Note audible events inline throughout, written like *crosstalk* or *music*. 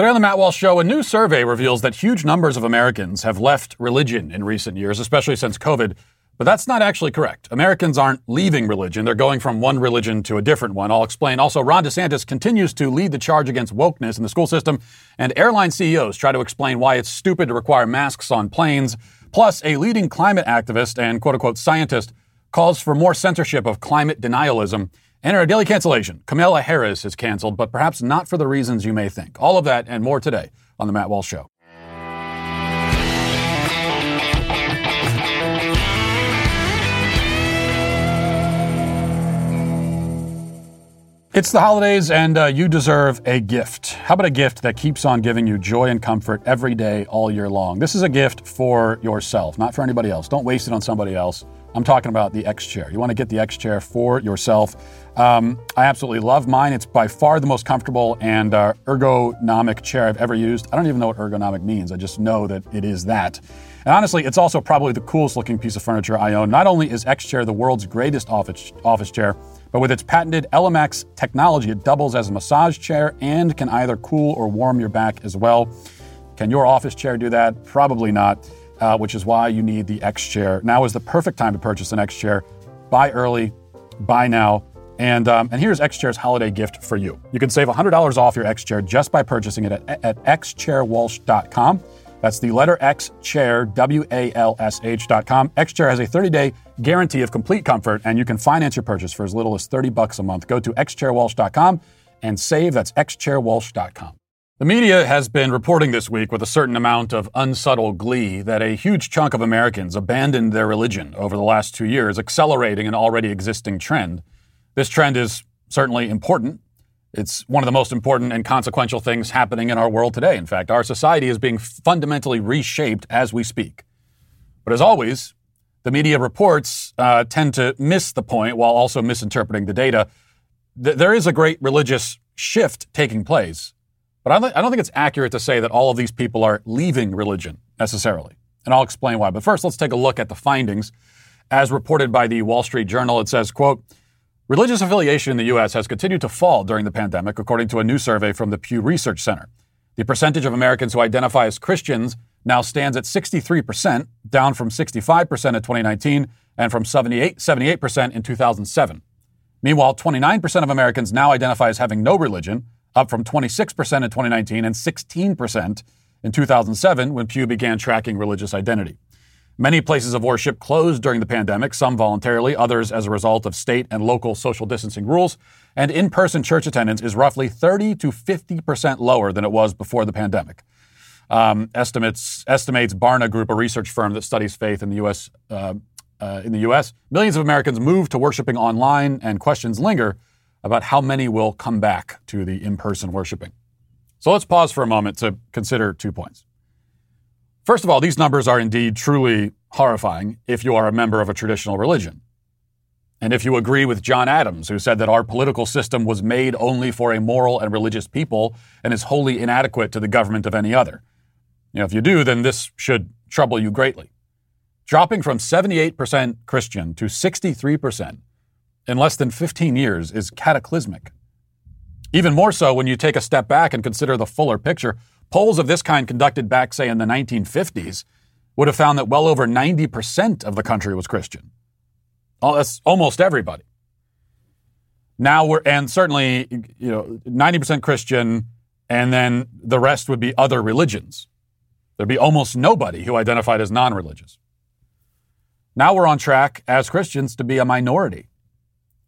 Today on the Matt Walsh Show, a new survey reveals that huge numbers of Americans have left religion in recent years, especially since COVID. But that's not actually correct. Americans aren't leaving religion. They're going from one religion to a different one. I'll explain. Also, Ron DeSantis continues to lead the charge against wokeness in the school system, and airline CEOs try to explain why it's stupid to require masks on planes. Plus, a leading climate activist and quote unquote scientist calls for more censorship of climate denialism. And our daily cancellation. Kamala Harris is canceled, but perhaps not for the reasons you may think. All of that and more today on The Matt Walsh Show. It's the holidays, and uh, you deserve a gift. How about a gift that keeps on giving you joy and comfort every day, all year long? This is a gift for yourself, not for anybody else. Don't waste it on somebody else. I'm talking about the X Chair. You want to get the X Chair for yourself. Um, I absolutely love mine. It's by far the most comfortable and uh, ergonomic chair I've ever used. I don't even know what ergonomic means. I just know that it is that. And honestly, it's also probably the coolest looking piece of furniture I own. Not only is X Chair the world's greatest office, office chair, but with its patented ELEMAX technology, it doubles as a massage chair and can either cool or warm your back as well. Can your office chair do that? Probably not, uh, which is why you need the X Chair. Now is the perfect time to purchase an X Chair. Buy early, buy now. And, um, and here's X Chair's holiday gift for you. You can save $100 off your X Chair just by purchasing it at, at xchairwalsh.com. That's the letter X chair, W A L S H.com. X chair has a 30 day guarantee of complete comfort, and you can finance your purchase for as little as 30 bucks a month. Go to xchairwalsh.com and save. That's xchairwalsh.com. The media has been reporting this week with a certain amount of unsubtle glee that a huge chunk of Americans abandoned their religion over the last two years, accelerating an already existing trend. This trend is certainly important it's one of the most important and consequential things happening in our world today. In fact, our society is being fundamentally reshaped as we speak. But as always, the media reports uh, tend to miss the point while also misinterpreting the data. Th- there is a great religious shift taking place, but I, don't think it's accurate to say that all of these people are leaving religion necessarily. And I'll explain why. But first, let's take a look at the findings. As reported by the Wall Street Journal, it says, quote, Religious affiliation in the U.S. has continued to fall during the pandemic, according to a new survey from the Pew Research Center. The percentage of Americans who identify as Christians now stands at 63%, down from 65% in 2019 and from 78, 78% in 2007. Meanwhile, 29% of Americans now identify as having no religion, up from 26% in 2019 and 16% in 2007 when Pew began tracking religious identity. Many places of worship closed during the pandemic, some voluntarily, others as a result of state and local social distancing rules. And in person church attendance is roughly 30 to 50% lower than it was before the pandemic. Um, estimates, estimates Barna Group, a research firm that studies faith in the U.S. Uh, uh, in the U.S., millions of Americans move to worshiping online, and questions linger about how many will come back to the in person worshiping. So let's pause for a moment to consider two points. First of all, these numbers are indeed truly horrifying if you are a member of a traditional religion. And if you agree with John Adams, who said that our political system was made only for a moral and religious people and is wholly inadequate to the government of any other. You know, if you do, then this should trouble you greatly. Dropping from 78% Christian to 63% in less than 15 years is cataclysmic. Even more so when you take a step back and consider the fuller picture. Polls of this kind conducted back, say, in the 1950s would have found that well over 90% of the country was Christian. Oh, that's almost everybody. Now we're, and certainly, you know, 90% Christian, and then the rest would be other religions. There'd be almost nobody who identified as non religious. Now we're on track as Christians to be a minority.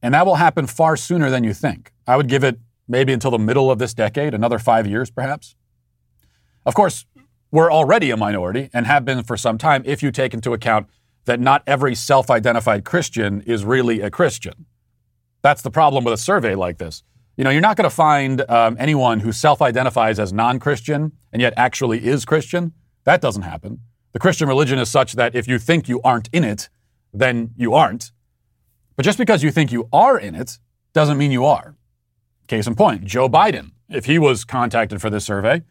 And that will happen far sooner than you think. I would give it maybe until the middle of this decade, another five years perhaps. Of course, we're already a minority and have been for some time if you take into account that not every self identified Christian is really a Christian. That's the problem with a survey like this. You know, you're not going to find um, anyone who self identifies as non Christian and yet actually is Christian. That doesn't happen. The Christian religion is such that if you think you aren't in it, then you aren't. But just because you think you are in it doesn't mean you are. Case in point, Joe Biden, if he was contacted for this survey,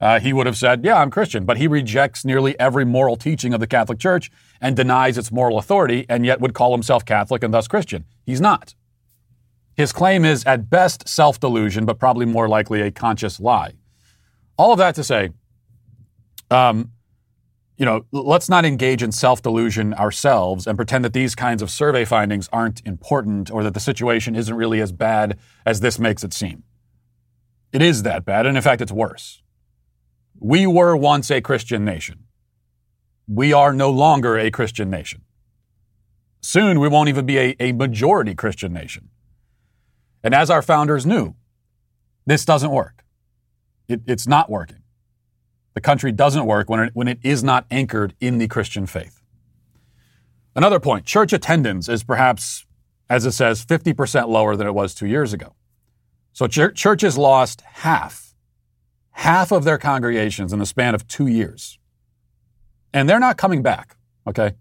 uh, he would have said, Yeah, I'm Christian, but he rejects nearly every moral teaching of the Catholic Church and denies its moral authority, and yet would call himself Catholic and thus Christian. He's not. His claim is at best self delusion, but probably more likely a conscious lie. All of that to say, um, you know, let's not engage in self delusion ourselves and pretend that these kinds of survey findings aren't important or that the situation isn't really as bad as this makes it seem. It is that bad, and in fact, it's worse. We were once a Christian nation. We are no longer a Christian nation. Soon, we won't even be a, a majority Christian nation. And as our founders knew, this doesn't work. It, it's not working. The country doesn't work when it, when it is not anchored in the Christian faith. Another point church attendance is perhaps, as it says, 50% lower than it was two years ago. So ch- churches lost half, half of their congregations in the span of two years. And they're not coming back, okay?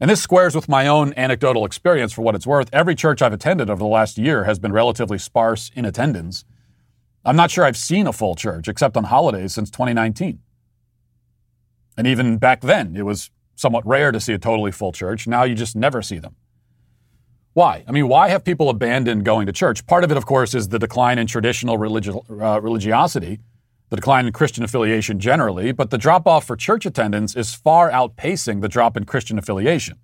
And this squares with my own anecdotal experience for what it's worth. Every church I've attended over the last year has been relatively sparse in attendance. I'm not sure I've seen a full church except on holidays since 2019. And even back then, it was somewhat rare to see a totally full church. Now you just never see them. Why? I mean, why have people abandoned going to church? Part of it, of course, is the decline in traditional religi- uh, religiosity, the decline in Christian affiliation generally, but the drop off for church attendance is far outpacing the drop in Christian affiliation.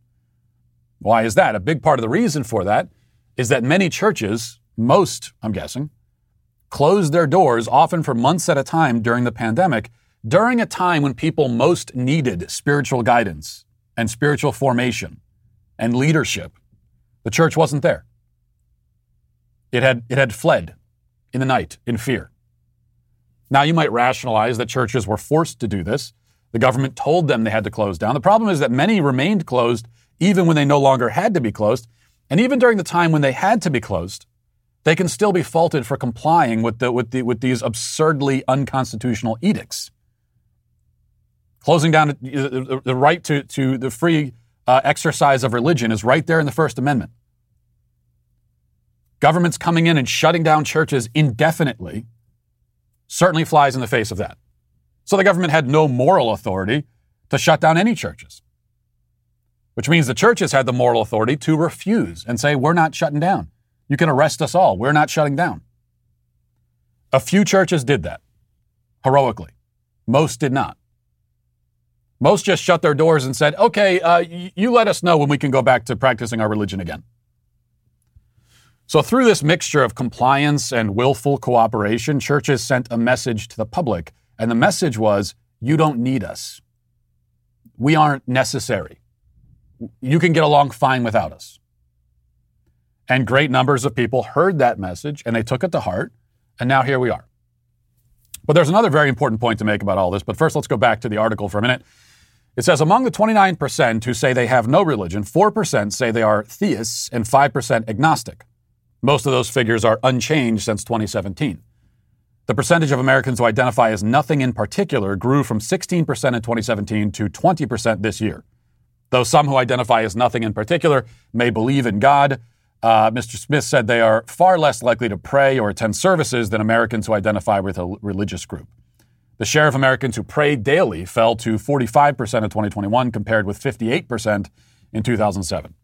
Why is that? A big part of the reason for that is that many churches, most, I'm guessing, closed their doors often for months at a time during the pandemic, during a time when people most needed spiritual guidance and spiritual formation and leadership. The church wasn't there. It had, it had fled in the night in fear. Now, you might rationalize that churches were forced to do this. The government told them they had to close down. The problem is that many remained closed even when they no longer had to be closed. And even during the time when they had to be closed, they can still be faulted for complying with, the, with, the, with these absurdly unconstitutional edicts. Closing down the, right to, to the free uh, exercise of religion is right there in the First Amendment. Governments coming in and shutting down churches indefinitely certainly flies in the face of that. So the government had no moral authority to shut down any churches, which means the churches had the moral authority to refuse and say, we're not shutting down. You can arrest us all. We're not shutting down. A few churches did that heroically, most did not. Most just shut their doors and said, okay, uh, you let us know when we can go back to practicing our religion again. So, through this mixture of compliance and willful cooperation, churches sent a message to the public. And the message was, you don't need us. We aren't necessary. You can get along fine without us. And great numbers of people heard that message and they took it to heart. And now here we are. But there's another very important point to make about all this. But first, let's go back to the article for a minute. It says among the 29% who say they have no religion, 4% say they are theists and 5% agnostic. Most of those figures are unchanged since 2017. The percentage of Americans who identify as nothing in particular grew from 16% in 2017 to 20% this year. Though some who identify as nothing in particular may believe in God, uh, Mr. Smith said they are far less likely to pray or attend services than Americans who identify with a religious group. The share of Americans who pray daily fell to 45% in 2021 compared with 58% in 2007.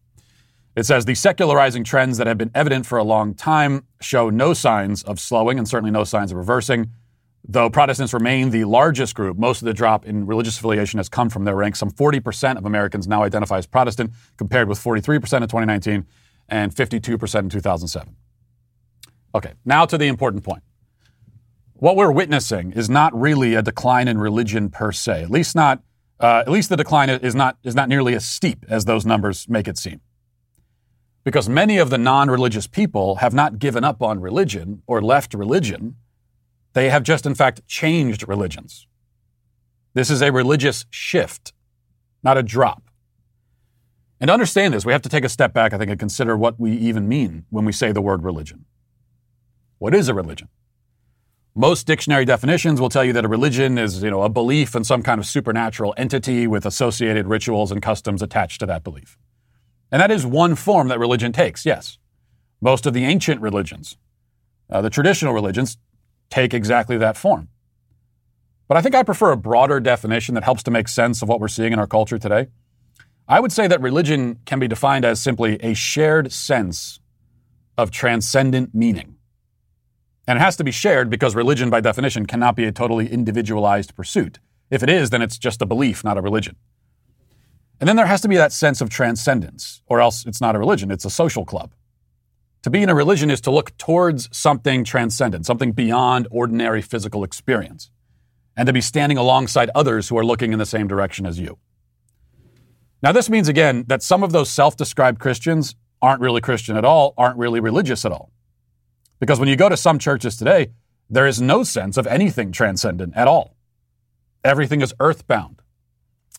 It says the secularizing trends that have been evident for a long time show no signs of slowing and certainly no signs of reversing. Though Protestants remain the largest group, most of the drop in religious affiliation has come from their ranks. Some 40% of Americans now identify as Protestant, compared with 43% in 2019 and 52% in 2007. Okay, now to the important point. What we're witnessing is not really a decline in religion per se. At least not. Uh, at least the decline is not is not nearly as steep as those numbers make it seem. Because many of the non-religious people have not given up on religion or left religion. They have just, in fact, changed religions. This is a religious shift, not a drop. And to understand this, we have to take a step back, I think, and consider what we even mean when we say the word religion. What is a religion? Most dictionary definitions will tell you that a religion is, you know, a belief in some kind of supernatural entity with associated rituals and customs attached to that belief. And that is one form that religion takes, yes. Most of the ancient religions, uh, the traditional religions, take exactly that form. But I think I prefer a broader definition that helps to make sense of what we're seeing in our culture today. I would say that religion can be defined as simply a shared sense of transcendent meaning. And it has to be shared because religion, by definition, cannot be a totally individualized pursuit. If it is, then it's just a belief, not a religion. And then there has to be that sense of transcendence, or else it's not a religion, it's a social club. To be in a religion is to look towards something transcendent, something beyond ordinary physical experience, and to be standing alongside others who are looking in the same direction as you. Now, this means, again, that some of those self described Christians aren't really Christian at all, aren't really religious at all. Because when you go to some churches today, there is no sense of anything transcendent at all. Everything is earthbound.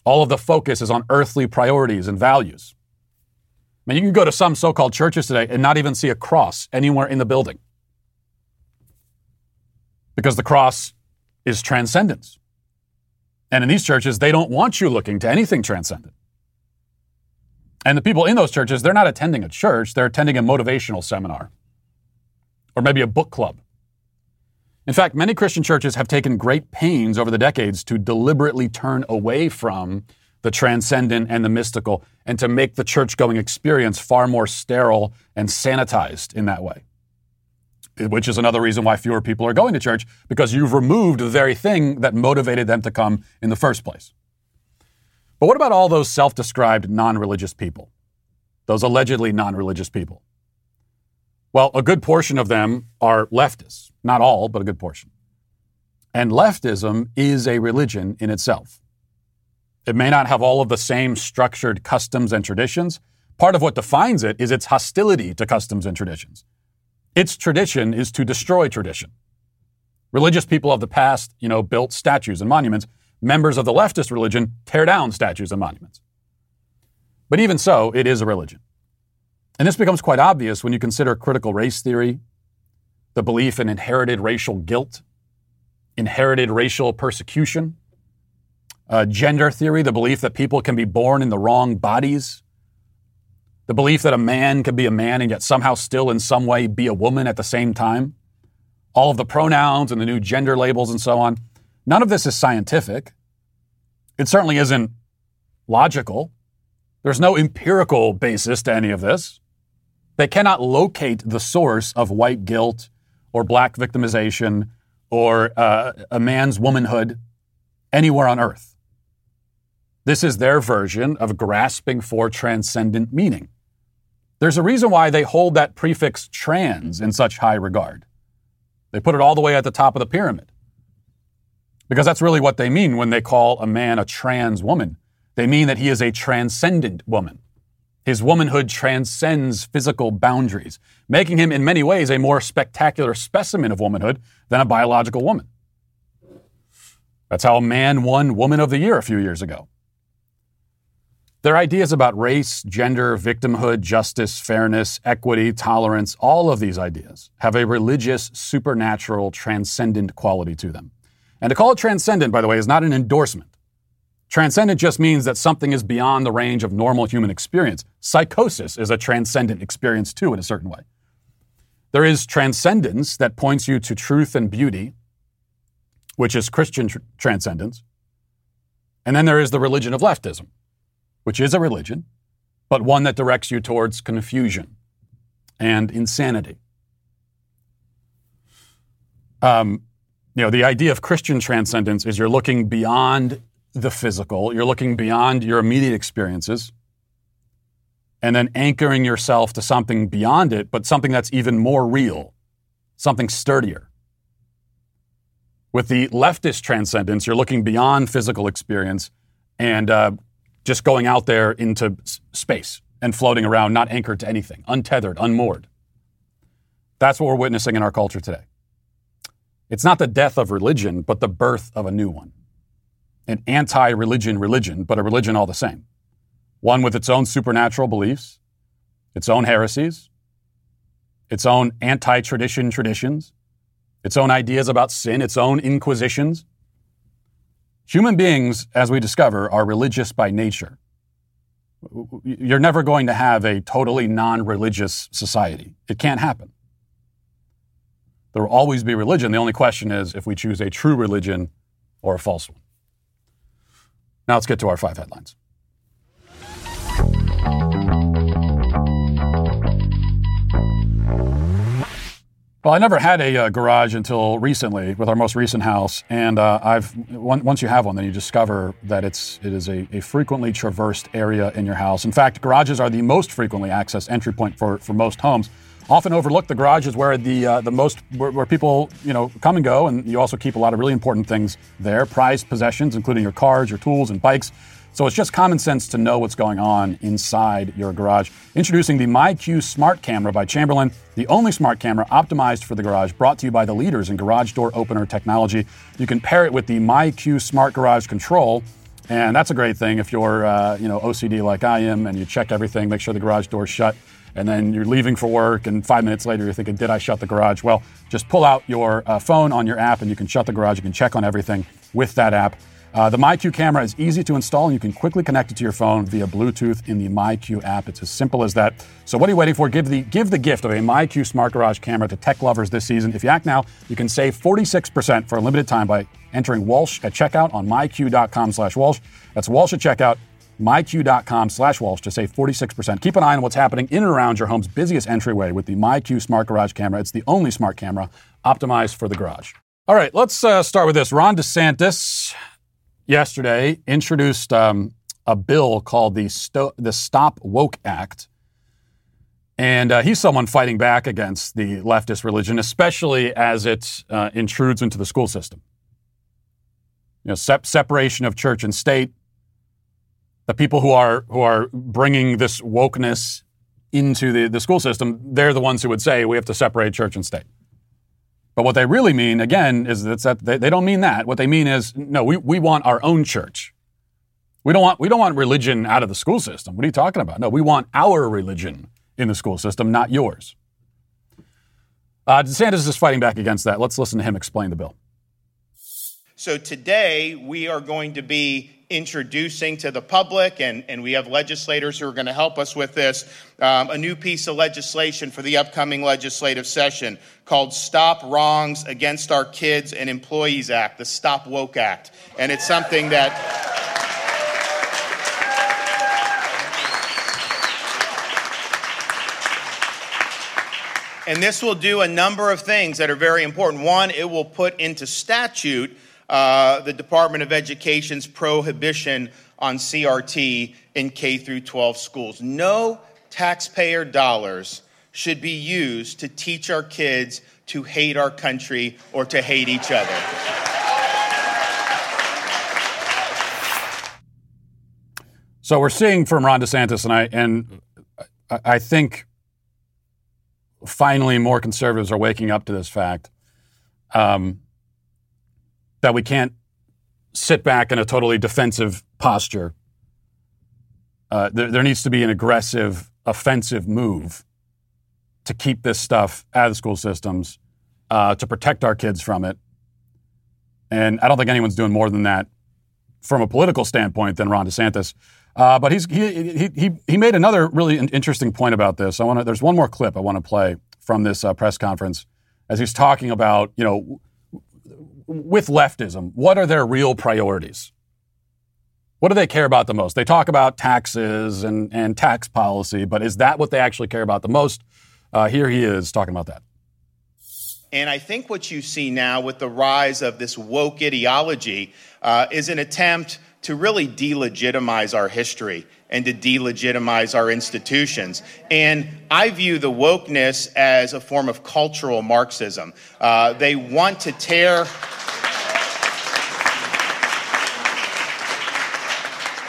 All of the focus is on earthly priorities and values. I mean, you can go to some so called churches today and not even see a cross anywhere in the building. Because the cross is transcendence. And in these churches, they don't want you looking to anything transcendent. And the people in those churches, they're not attending a church, they're attending a motivational seminar or maybe a book club. In fact, many Christian churches have taken great pains over the decades to deliberately turn away from the transcendent and the mystical and to make the church going experience far more sterile and sanitized in that way. Which is another reason why fewer people are going to church because you've removed the very thing that motivated them to come in the first place. But what about all those self described non religious people? Those allegedly non religious people? Well, a good portion of them are leftists. Not all, but a good portion. And leftism is a religion in itself. It may not have all of the same structured customs and traditions. Part of what defines it is its hostility to customs and traditions. Its tradition is to destroy tradition. Religious people of the past, you know, built statues and monuments members of the leftist religion tear down statues and monuments. But even so, it is a religion. And this becomes quite obvious when you consider critical race theory, the belief in inherited racial guilt, inherited racial persecution, uh, gender theory, the belief that people can be born in the wrong bodies, the belief that a man can be a man and yet somehow still in some way be a woman at the same time, all of the pronouns and the new gender labels and so on. None of this is scientific. It certainly isn't logical. There's no empirical basis to any of this. They cannot locate the source of white guilt or black victimization or uh, a man's womanhood anywhere on earth. This is their version of grasping for transcendent meaning. There's a reason why they hold that prefix trans in such high regard. They put it all the way at the top of the pyramid. Because that's really what they mean when they call a man a trans woman. They mean that he is a transcendent woman. His womanhood transcends physical boundaries, making him in many ways a more spectacular specimen of womanhood than a biological woman. That's how a man won Woman of the Year a few years ago. Their ideas about race, gender, victimhood, justice, fairness, equity, tolerance, all of these ideas have a religious, supernatural, transcendent quality to them. And to call it transcendent, by the way, is not an endorsement. Transcendent just means that something is beyond the range of normal human experience. Psychosis is a transcendent experience too, in a certain way. There is transcendence that points you to truth and beauty, which is Christian tr- transcendence. And then there is the religion of leftism, which is a religion, but one that directs you towards confusion and insanity. Um, you know, the idea of Christian transcendence is you're looking beyond the physical, you're looking beyond your immediate experiences, and then anchoring yourself to something beyond it, but something that's even more real, something sturdier. With the leftist transcendence, you're looking beyond physical experience and uh, just going out there into space and floating around, not anchored to anything, untethered, unmoored. That's what we're witnessing in our culture today. It's not the death of religion, but the birth of a new one. An anti religion religion, but a religion all the same. One with its own supernatural beliefs, its own heresies, its own anti tradition traditions, its own ideas about sin, its own inquisitions. Human beings, as we discover, are religious by nature. You're never going to have a totally non religious society. It can't happen. There will always be religion. The only question is if we choose a true religion or a false one. Now let's get to our five headlines. Well, I never had a uh, garage until recently with our most recent house, and uh, I've one, once you have one, then you discover that it's it is a, a, frequently traversed area in your house. In fact, garages are the most frequently accessed entry point for, for most homes. Often overlooked, the garage is where the uh, the most where, where, people you know come and go, and you also keep a lot of really important things there, prized possessions, including your cars, your tools, and bikes. So it's just common sense to know what's going on inside your garage. Introducing the MyQ Smart Camera by Chamberlain, the only smart camera optimized for the garage, brought to you by the leaders in garage door opener technology. You can pair it with the MyQ Smart Garage Control. And that's a great thing if you're, uh, you know, OCD like I am, and you check everything, make sure the garage door's shut, and then you're leaving for work, and five minutes later you're thinking, "Did I shut the garage?" Well, just pull out your uh, phone on your app, and you can shut the garage. You can check on everything with that app. Uh, the MyQ camera is easy to install, and you can quickly connect it to your phone via Bluetooth in the MyQ app. It's as simple as that. So, what are you waiting for? Give the give the gift of a MyQ Smart Garage camera to tech lovers this season. If you act now, you can save 46% for a limited time by entering Walsh at checkout on myq.com/walsh. That's Walsh at checkout myq.com slash Walsh to save 46%. Keep an eye on what's happening in and around your home's busiest entryway with the MyQ Smart Garage camera. It's the only smart camera optimized for the garage. All right, let's uh, start with this. Ron DeSantis yesterday introduced um, a bill called the, Sto- the Stop Woke Act. And uh, he's someone fighting back against the leftist religion, especially as it uh, intrudes into the school system. You know, se- separation of church and state. The people who are who are bringing this wokeness into the, the school system, they're the ones who would say we have to separate church and state. But what they really mean, again, is that they, they don't mean that. What they mean is, no, we, we want our own church. We don't want we don't want religion out of the school system. What are you talking about? No, we want our religion in the school system, not yours. Uh, DeSantis is fighting back against that. Let's listen to him explain the bill. So today we are going to be introducing to the public, and, and we have legislators who are going to help us with this, um, a new piece of legislation for the upcoming legislative session called Stop Wrongs Against Our Kids and Employees Act, the Stop Woke Act. And it's something that. And this will do a number of things that are very important. One, it will put into statute uh, the Department of Education's prohibition on CRT in K through 12 schools. No taxpayer dollars should be used to teach our kids to hate our country or to hate each other. So we're seeing from Ron DeSantis, and I and I think finally more conservatives are waking up to this fact. Um, that we can't sit back in a totally defensive posture. Uh, there, there, needs to be an aggressive, offensive move to keep this stuff out of the school systems, uh, to protect our kids from it. And I don't think anyone's doing more than that from a political standpoint than Ron DeSantis. Uh, but he's, he, he, he made another really interesting point about this. I want to, there's one more clip I want to play from this uh, press conference as he's talking about, you know, with leftism, what are their real priorities? What do they care about the most? They talk about taxes and, and tax policy, but is that what they actually care about the most? Uh, here he is talking about that. And I think what you see now with the rise of this woke ideology uh, is an attempt to really delegitimize our history and to delegitimize our institutions. And I view the wokeness as a form of cultural Marxism. Uh, they want to tear.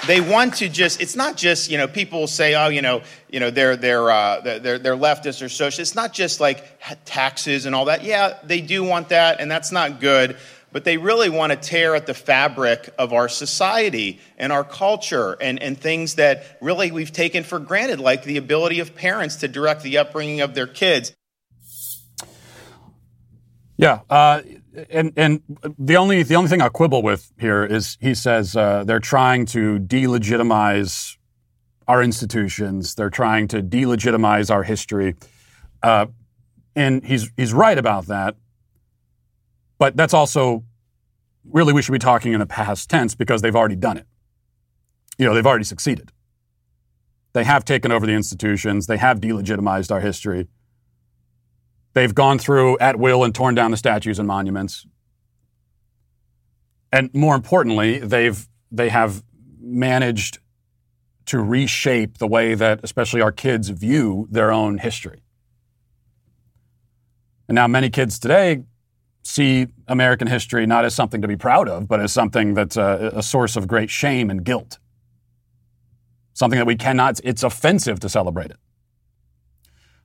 they want to just it's not just you know people say oh you know you know they're they're uh, they're, they're leftists or socialists it's not just like taxes and all that yeah they do want that and that's not good but they really want to tear at the fabric of our society and our culture and, and things that really we've taken for granted, like the ability of parents to direct the upbringing of their kids. Yeah, uh, and and the only the only thing I quibble with here is he says uh, they're trying to delegitimize our institutions. They're trying to delegitimize our history, uh, and he's he's right about that. But that's also really we should be talking in a past tense because they've already done it. You know, they've already succeeded. They have taken over the institutions, they have delegitimized our history. They've gone through at will and torn down the statues and monuments. And more importantly, they've they have managed to reshape the way that especially our kids view their own history. And now many kids today see American history not as something to be proud of, but as something that's a, a source of great shame and guilt. Something that we cannot, it's offensive to celebrate it.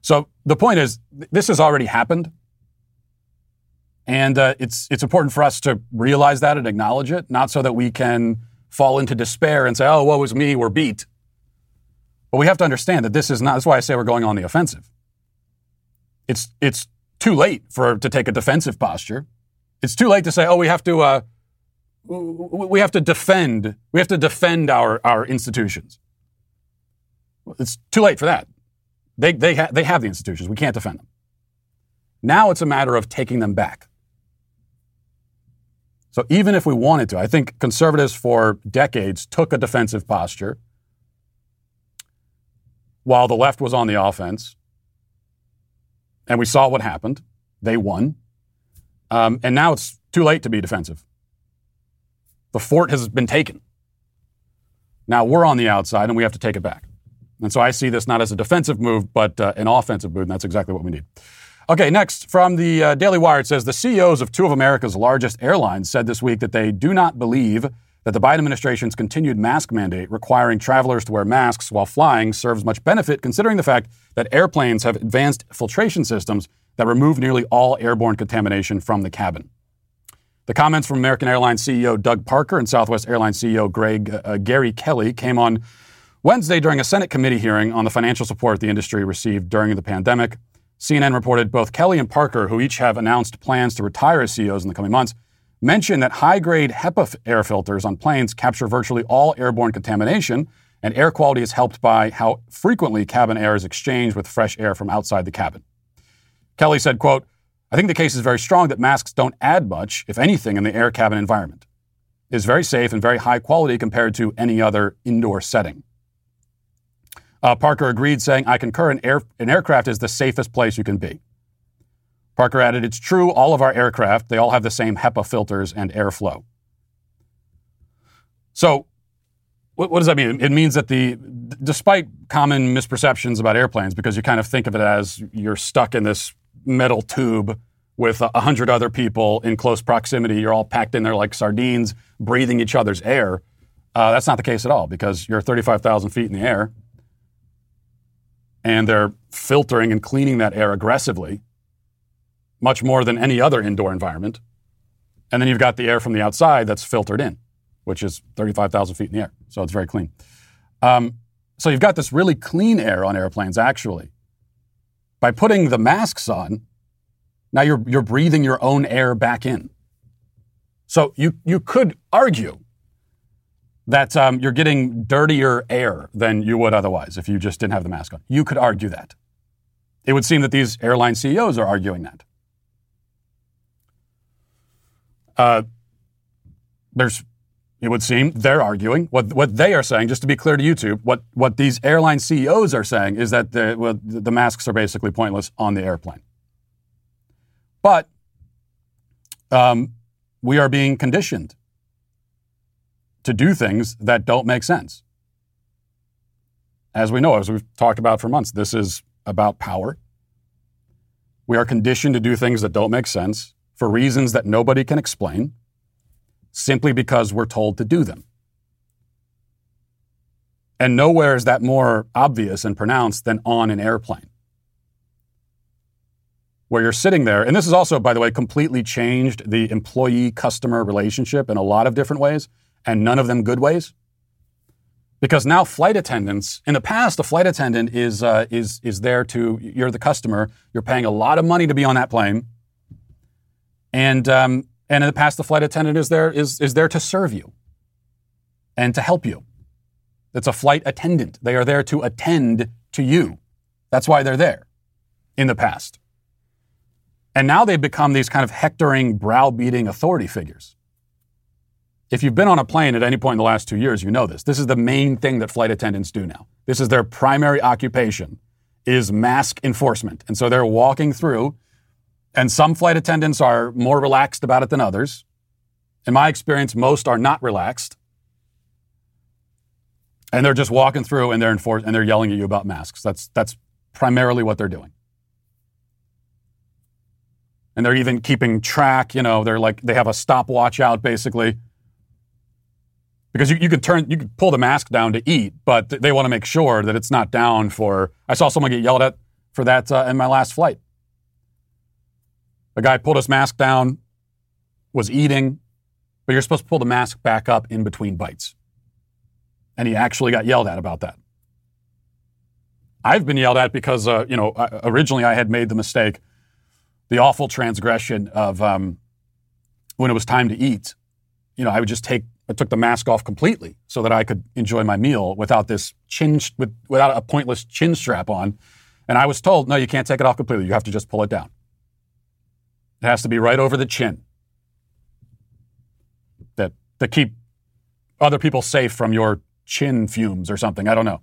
So the point is, this has already happened. And uh, it's, it's important for us to realize that and acknowledge it, not so that we can fall into despair and say, oh, woe is me, we're beat. But we have to understand that this is not, that's why I say we're going on the offensive. It's, it's too late for to take a defensive posture. It's too late to say, oh, we have to, uh, we have to defend, we have to defend our, our institutions. It's too late for that. They, they, ha- they have the institutions. We can't defend them. Now it's a matter of taking them back. So even if we wanted to, I think conservatives for decades took a defensive posture while the left was on the offense. And we saw what happened. They won. Um, and now it's too late to be defensive. The fort has been taken. Now we're on the outside and we have to take it back. And so I see this not as a defensive move, but uh, an offensive move, and that's exactly what we need. Okay, next from the uh, Daily Wire, it says the CEOs of two of America's largest airlines said this week that they do not believe that the Biden administration's continued mask mandate requiring travelers to wear masks while flying serves much benefit, considering the fact that airplanes have advanced filtration systems that remove nearly all airborne contamination from the cabin. The comments from American Airlines CEO Doug Parker and Southwest Airlines CEO Greg uh, Gary Kelly came on Wednesday during a Senate committee hearing on the financial support the industry received during the pandemic. CNN reported both Kelly and Parker, who each have announced plans to retire as CEOs in the coming months, mentioned that high grade HEPA air filters on planes capture virtually all airborne contamination, and air quality is helped by how frequently cabin air is exchanged with fresh air from outside the cabin. Kelly said, quote, I think the case is very strong that masks don't add much, if anything, in the air cabin environment. It is very safe and very high quality compared to any other indoor setting. Uh, Parker agreed, saying, I concur, an, air, an aircraft is the safest place you can be. Parker added, It's true, all of our aircraft, they all have the same HEPA filters and airflow. So, what, what does that mean? It means that the, despite common misperceptions about airplanes, because you kind of think of it as you're stuck in this metal tube with a hundred other people in close proximity, you're all packed in there like sardines, breathing each other's air. Uh, that's not the case at all because you're 35,000 feet in the air and they're filtering and cleaning that air aggressively much more than any other indoor environment. And then you've got the air from the outside that's filtered in, which is 35,000 feet in the air. So it's very clean. Um, so you've got this really clean air on airplanes, actually. By putting the masks on, now you're, you're breathing your own air back in. So you, you could argue that um, you're getting dirtier air than you would otherwise if you just didn't have the mask on. You could argue that. It would seem that these airline CEOs are arguing that. Uh, there's, it would seem, they're arguing what what they are saying. Just to be clear to YouTube, what what these airline CEOs are saying is that the well, the masks are basically pointless on the airplane. But um, we are being conditioned to do things that don't make sense. As we know, as we've talked about for months, this is about power. We are conditioned to do things that don't make sense for reasons that nobody can explain, simply because we're told to do them. And nowhere is that more obvious and pronounced than on an airplane. Where you're sitting there, and this has also, by the way, completely changed the employee customer relationship in a lot of different ways, and none of them good ways. Because now flight attendants, in the past, a flight attendant is, uh, is, is there to, you're the customer, you're paying a lot of money to be on that plane and, um, and in the past, the flight attendant is there, is, is there to serve you and to help you. It's a flight attendant. They are there to attend to you. That's why they're there in the past. And now they've become these kind of hectoring, browbeating authority figures. If you've been on a plane at any point in the last two years, you know this. This is the main thing that flight attendants do now. This is their primary occupation is mask enforcement. And so they're walking through And some flight attendants are more relaxed about it than others. In my experience, most are not relaxed. And they're just walking through and they're enforced and they're yelling at you about masks. That's that's primarily what they're doing. And they're even keeping track, you know, they're like they have a stopwatch out basically. Because you, you could turn you could pull the mask down to eat, but they want to make sure that it's not down for I saw someone get yelled at for that uh, in my last flight. The guy pulled his mask down, was eating, but you're supposed to pull the mask back up in between bites. And he actually got yelled at about that. I've been yelled at because, uh, you know, originally I had made the mistake, the awful transgression of um, when it was time to eat. You know, I would just take, I took the mask off completely so that I could enjoy my meal without this chin, with, without a pointless chin strap on. And I was told, no, you can't take it off completely. You have to just pull it down. It has to be right over the chin. That to keep other people safe from your chin fumes or something. I don't know.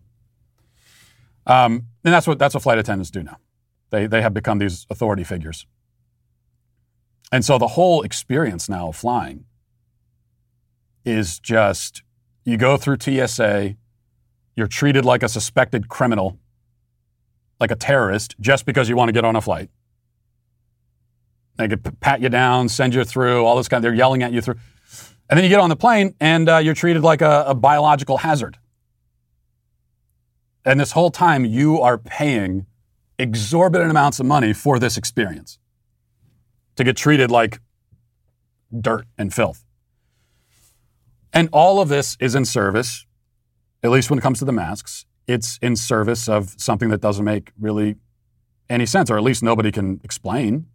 Um, and that's what that's what flight attendants do now. They they have become these authority figures. And so the whole experience now of flying is just you go through TSA, you're treated like a suspected criminal, like a terrorist, just because you want to get on a flight. They could pat you down, send you through, all this kind of, they're yelling at you through. And then you get on the plane and uh, you're treated like a, a biological hazard. And this whole time you are paying exorbitant amounts of money for this experience to get treated like dirt and filth. And all of this is in service, at least when it comes to the masks, it's in service of something that doesn't make really any sense, or at least nobody can explain.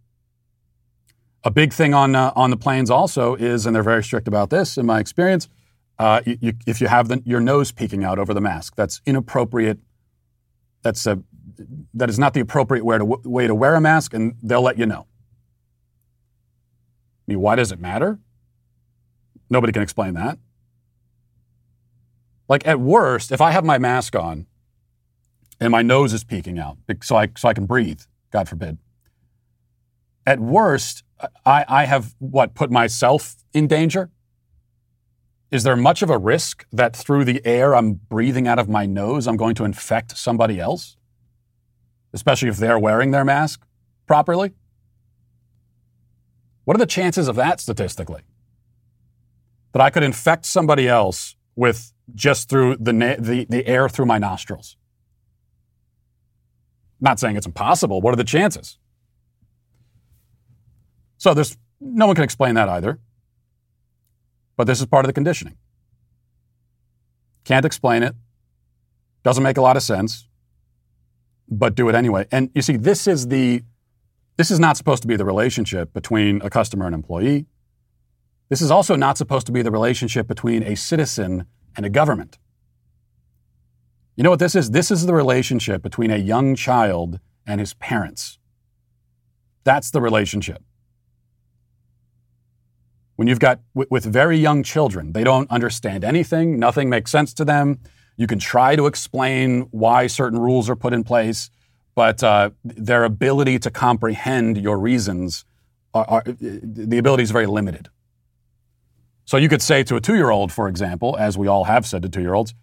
A big thing on uh, on the planes also is, and they're very strict about this, in my experience. Uh, you, you, if you have the, your nose peeking out over the mask, that's inappropriate. That's a that is not the appropriate way to way to wear a mask, and they'll let you know. I mean, why does it matter? Nobody can explain that. Like at worst, if I have my mask on and my nose is peeking out, so I so I can breathe, God forbid. At worst, I, I have what put myself in danger? Is there much of a risk that through the air I'm breathing out of my nose, I'm going to infect somebody else? Especially if they're wearing their mask properly? What are the chances of that statistically? That I could infect somebody else with just through the, na- the, the air through my nostrils? Not saying it's impossible. What are the chances? So there's no one can explain that either. But this is part of the conditioning. Can't explain it. Doesn't make a lot of sense. But do it anyway. And you see, this is the this is not supposed to be the relationship between a customer and employee. This is also not supposed to be the relationship between a citizen and a government. You know what this is? This is the relationship between a young child and his parents. That's the relationship when you've got with very young children, they don't understand anything, nothing makes sense to them. You can try to explain why certain rules are put in place, but uh, their ability to comprehend your reasons, are, are, the ability is very limited. So you could say to a two year old, for example, as we all have said to two year olds,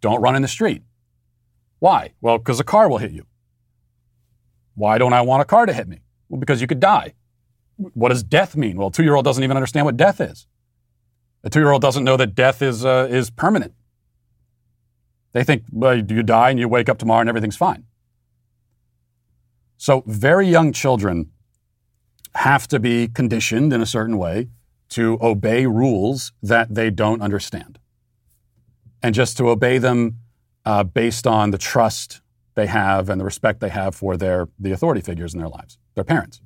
don't run in the street. Why? Well, because a car will hit you. Why don't I want a car to hit me? Well, because you could die. What does death mean? Well, a two year old doesn't even understand what death is. A two year old doesn't know that death is, uh, is permanent. They think well, you die and you wake up tomorrow and everything's fine. So, very young children have to be conditioned in a certain way to obey rules that they don't understand. And just to obey them uh, based on the trust they have and the respect they have for their, the authority figures in their lives, their parents.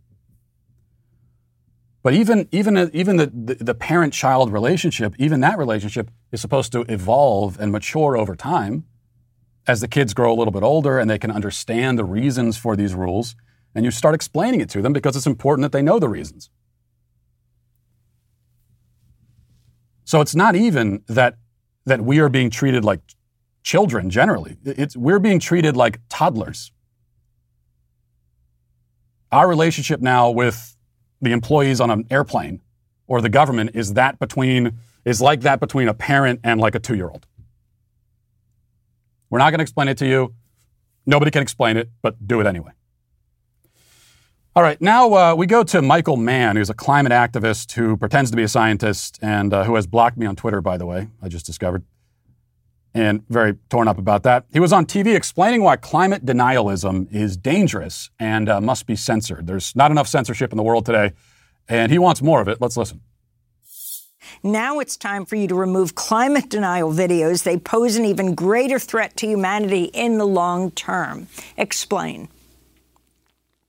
But even even even the, the, the parent child relationship, even that relationship is supposed to evolve and mature over time as the kids grow a little bit older and they can understand the reasons for these rules and you start explaining it to them because it's important that they know the reasons. So it's not even that that we are being treated like children generally. It's we're being treated like toddlers. Our relationship now with the employees on an airplane or the government is that between is like that between a parent and like a two year old. We're not going to explain it to you. Nobody can explain it, but do it anyway. All right, now uh, we go to Michael Mann, who's a climate activist who pretends to be a scientist and uh, who has blocked me on Twitter, by the way, I just discovered, and very torn up about that. He was on TV explaining why climate denialism is dangerous and uh, must be censored. There's not enough censorship in the world today, and he wants more of it. Let's listen. Now it's time for you to remove climate denial videos. They pose an even greater threat to humanity in the long term. Explain.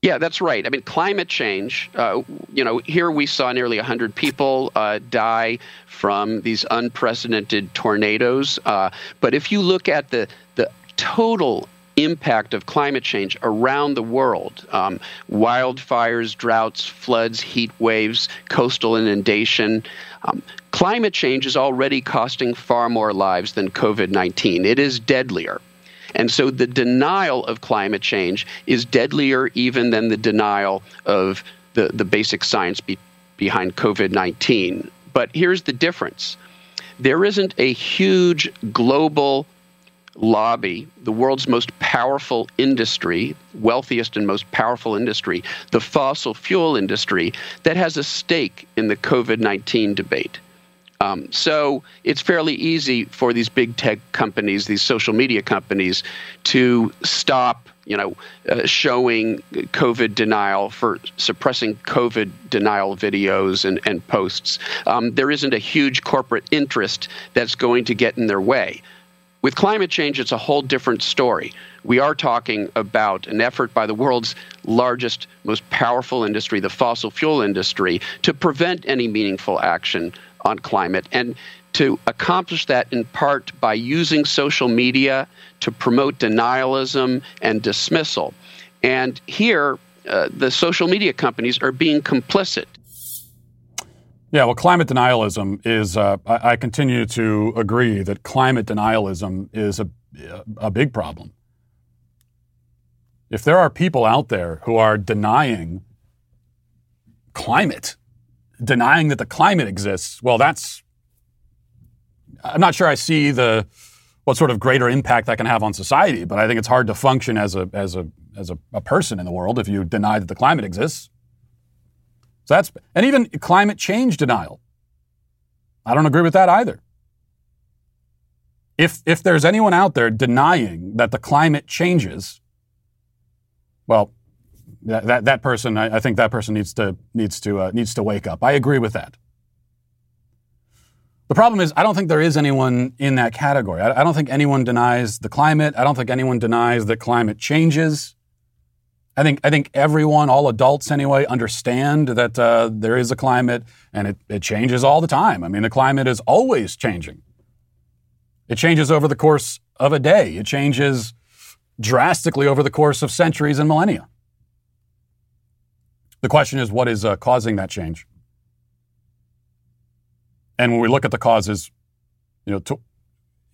Yeah, that's right. I mean, climate change, uh, you know, here we saw nearly 100 people uh, die from these unprecedented tornadoes. Uh, but if you look at the, the total impact of climate change around the world um, wildfires, droughts, floods, heat waves, coastal inundation. Um, climate change is already costing far more lives than COVID 19. It is deadlier. And so the denial of climate change is deadlier even than the denial of the, the basic science be, behind COVID 19. But here's the difference there isn't a huge global lobby, the world's most powerful industry, wealthiest and most powerful industry, the fossil fuel industry, that has a stake in the COVID 19 debate. Um, so it's fairly easy for these big tech companies, these social media companies, to stop, you know, uh, showing COVID denial for suppressing COVID denial videos and, and posts. Um, there isn't a huge corporate interest that's going to get in their way. With climate change, it's a whole different story. We are talking about an effort by the world's largest, most powerful industry, the fossil fuel industry, to prevent any meaningful action on climate. And to accomplish that in part by using social media to promote denialism and dismissal. And here, uh, the social media companies are being complicit. Yeah, well, climate denialism is, uh, I, I, continue to agree that climate denialism is a, a big problem. If there are people out there who are denying climate, denying that the climate exists, well, that's, I'm not sure I see the, what sort of greater impact that can have on society, but I think it's hard to function as a, as a, as a, a person in the world if you deny that the climate exists. So that's, and even climate change denial. I don't agree with that either. If, if there's anyone out there denying that the climate changes, well, that, that, that person, I, I, think that person needs to, needs, to, uh, needs to wake up. I agree with that. The problem is, I don't think there is anyone in that category. I, I don't think anyone denies the climate. I don't think anyone denies that climate changes. I think I think everyone, all adults anyway, understand that uh, there is a climate and it, it changes all the time. I mean, the climate is always changing. It changes over the course of a day. It changes drastically over the course of centuries and millennia. The question is, what is uh, causing that change? And when we look at the causes, you know, to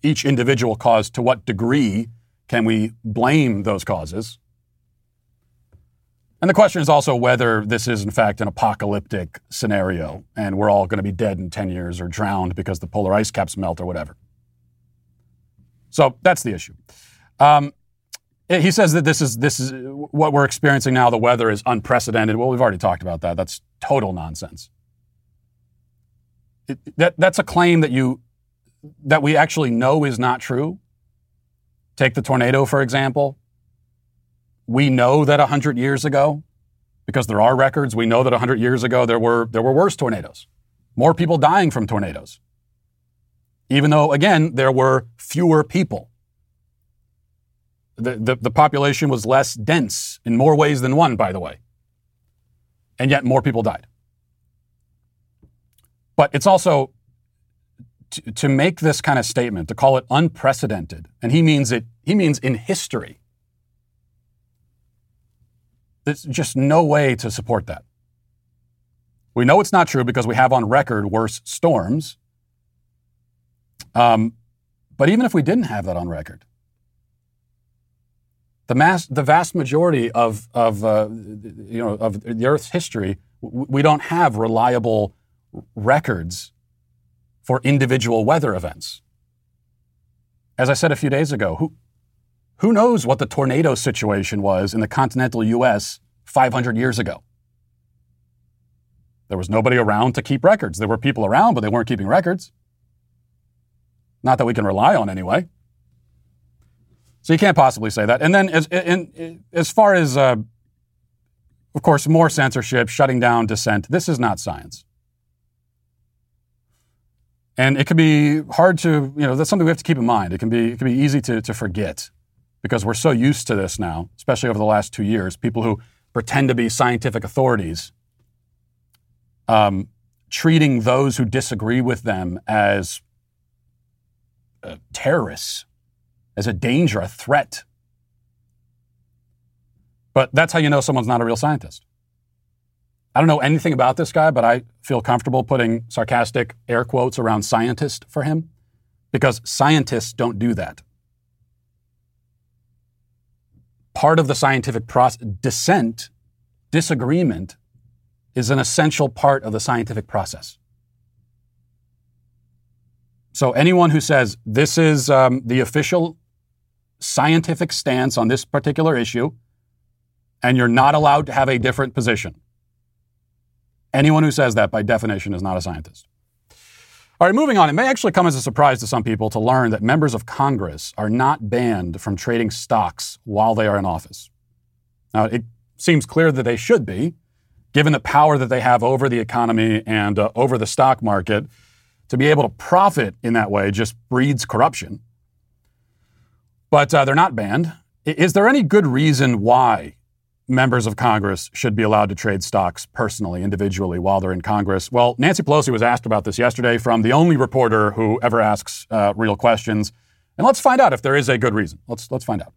each individual cause, to what degree can we blame those causes? And the question is also whether this is, in fact, an apocalyptic scenario and we're all going to be dead in 10 years or drowned because the polar ice caps melt or whatever. So that's the issue. Um, he says that this is, this is what we're experiencing now. The weather is unprecedented. Well, we've already talked about that. That's total nonsense. It, that, that's a claim that, you, that we actually know is not true. Take the tornado, for example. We know that 100 years ago, because there are records, we know that 100 years ago there were, there were worse tornadoes, more people dying from tornadoes. Even though, again, there were fewer people. The, the, the population was less dense in more ways than one, by the way. And yet more people died. But it's also to, to make this kind of statement, to call it unprecedented, and he means it, he means in history. There's just no way to support that. We know it's not true because we have on record worse storms. Um, but even if we didn't have that on record, The mass, the vast majority of of uh, you know of the Earth's history, we don't have reliable records for individual weather events. As I said a few days ago, who who knows what the tornado situation was in the continental U.S. 500 years ago? There was nobody around to keep records. There were people around, but they weren't keeping records. Not that we can rely on anyway. So you can't possibly say that. And then, as, in, as far as, uh, of course, more censorship, shutting down dissent, this is not science. And it can be hard to, you know, that's something we have to keep in mind. It can be, it can be easy to, to forget because we're so used to this now, especially over the last two years. People who pretend to be scientific authorities um, treating those who disagree with them as uh, terrorists, as a danger, a threat. But that's how you know someone's not a real scientist. I don't know anything about this guy, but I feel comfortable putting sarcastic air quotes around scientist for him because scientists don't do that. Part of the scientific process, dissent, disagreement, is an essential part of the scientific process. So, anyone who says this is um, the official scientific stance on this particular issue, and you're not allowed to have a different position, anyone who says that by definition is not a scientist. All right, moving on. It may actually come as a surprise to some people to learn that members of Congress are not banned from trading stocks while they are in office. Now, it seems clear that they should be, given the power that they have over the economy and uh, over the stock market, to be able to profit in that way just breeds corruption. But uh, they're not banned. Is there any good reason why members of Congress should be allowed to trade stocks personally, individually, while they're in Congress? Well, Nancy Pelosi was asked about this yesterday from the only reporter who ever asks uh, real questions. And let's find out if there is a good reason. Let's, let's find out.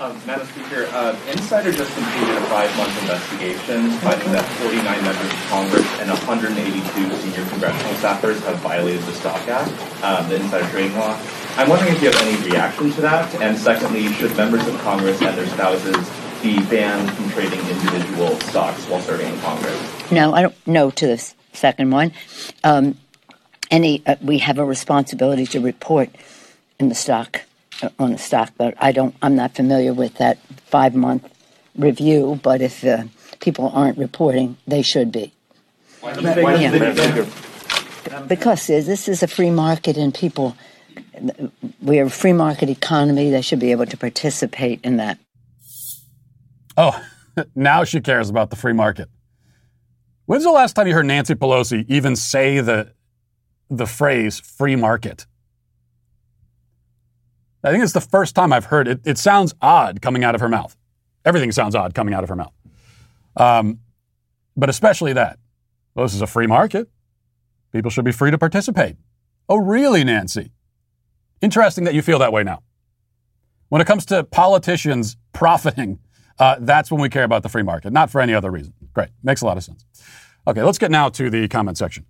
Um, Madam Speaker, uh, Insider just completed a five-month investigation finding that 49 members of Congress and 182 senior congressional staffers have violated the Stock Act, um, the insider trading law. I'm wondering if you have any reaction to that, and secondly, should members of Congress and their spouses be banned from trading individual stocks while serving in Congress? No, I don't know to the second one. Um, any, uh, we have a responsibility to report in the stock on the stock, but I don't. I'm not familiar with that five month review. But if uh, people aren't reporting, they should be. Why yeah. Because this is a free market, and people, we're a free market economy. They should be able to participate in that. Oh, *laughs* now she cares about the free market. When's the last time you heard Nancy Pelosi even say the the phrase free market? I think it's the first time I've heard it. It sounds odd coming out of her mouth. Everything sounds odd coming out of her mouth. Um, but especially that. Well, this is a free market. People should be free to participate. Oh, really, Nancy? Interesting that you feel that way now. When it comes to politicians profiting, uh, that's when we care about the free market, not for any other reason. Great. Makes a lot of sense. Okay, let's get now to the comment section.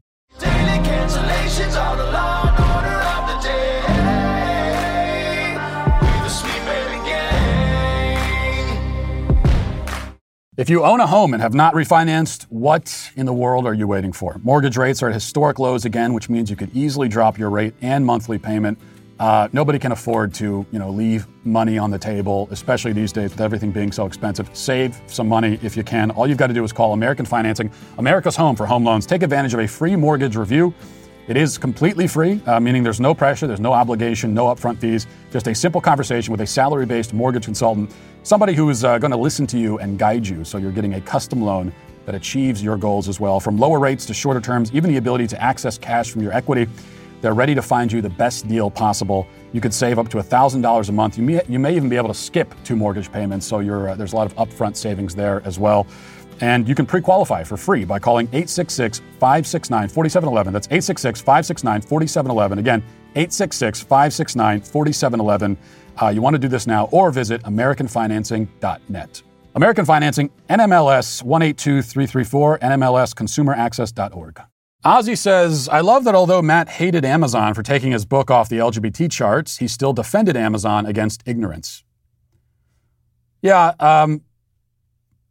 If you own a home and have not refinanced, what in the world are you waiting for? Mortgage rates are at historic lows again, which means you could easily drop your rate and monthly payment. Uh, nobody can afford to, you know, leave money on the table, especially these days with everything being so expensive. Save some money if you can. All you've got to do is call American Financing, America's home for home loans. Take advantage of a free mortgage review. It is completely free, uh, meaning there's no pressure, there's no obligation, no upfront fees, just a simple conversation with a salary based mortgage consultant, somebody who is uh, going to listen to you and guide you so you're getting a custom loan that achieves your goals as well. From lower rates to shorter terms, even the ability to access cash from your equity, they're ready to find you the best deal possible. You could save up to $1,000 a month. You may, you may even be able to skip two mortgage payments, so uh, there's a lot of upfront savings there as well. And you can pre qualify for free by calling 866 569 4711. That's 866 569 4711. Again, 866 569 4711. Uh, you want to do this now or visit AmericanFinancing.net. American Financing, NMLS 182334, NMLSConsumerAccess.org. Ozzy says, I love that although Matt hated Amazon for taking his book off the LGBT charts, he still defended Amazon against ignorance. Yeah, um,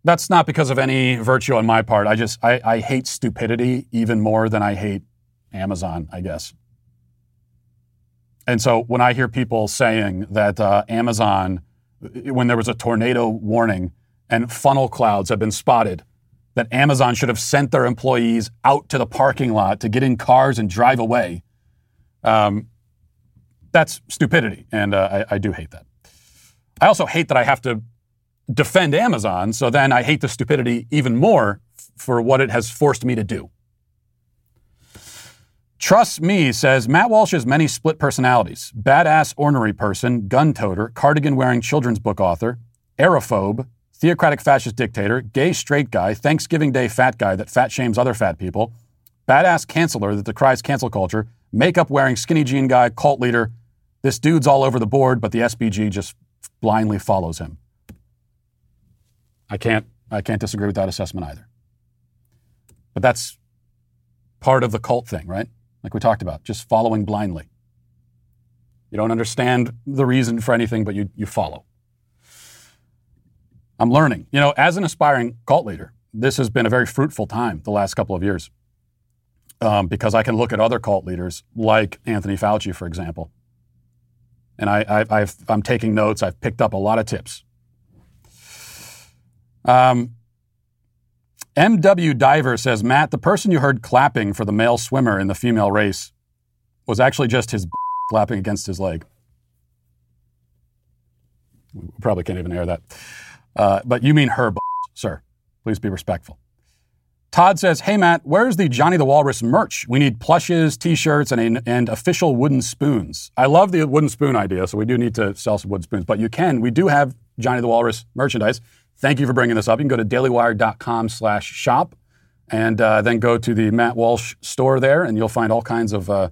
that's not because of any virtue on my part. I just I, I hate stupidity even more than I hate Amazon, I guess. And so when I hear people saying that uh, Amazon, when there was a tornado warning and funnel clouds have been spotted, that Amazon should have sent their employees out to the parking lot to get in cars and drive away. Um, that's stupidity, and uh, I, I do hate that. I also hate that I have to defend Amazon, so then I hate the stupidity even more for what it has forced me to do. Trust me says Matt Walsh has many split personalities badass ornery person, gun toter, cardigan wearing children's book author, aerophobe, theocratic fascist dictator, gay straight guy, Thanksgiving Day fat guy that fat shames other fat people, badass canceler that decries cancel culture, makeup wearing skinny jean guy, cult leader. This dude's all over the board, but the SBG just blindly follows him. I can't I can't disagree with that assessment either. But that's part of the cult thing, right? Like we talked about, just following blindly. You don't understand the reason for anything, but you, you follow. I'm learning. You know, as an aspiring cult leader, this has been a very fruitful time the last couple of years um, because I can look at other cult leaders like Anthony Fauci, for example. And I, I, am taking notes. I've picked up a lot of tips. Um, MW Diver says, Matt, the person you heard clapping for the male swimmer in the female race was actually just his *laughs* clapping against his leg. We probably can't even air that. Uh, but you mean her, sir. Please be respectful. Todd says, Hey, Matt, where's the Johnny the Walrus merch? We need plushes, t shirts, and, and official wooden spoons. I love the wooden spoon idea, so we do need to sell some wooden spoons. But you can, we do have Johnny the Walrus merchandise. Thank you for bringing this up. You can go to dailywire.com slash shop and uh, then go to the Matt Walsh store there, and you'll find all kinds of uh,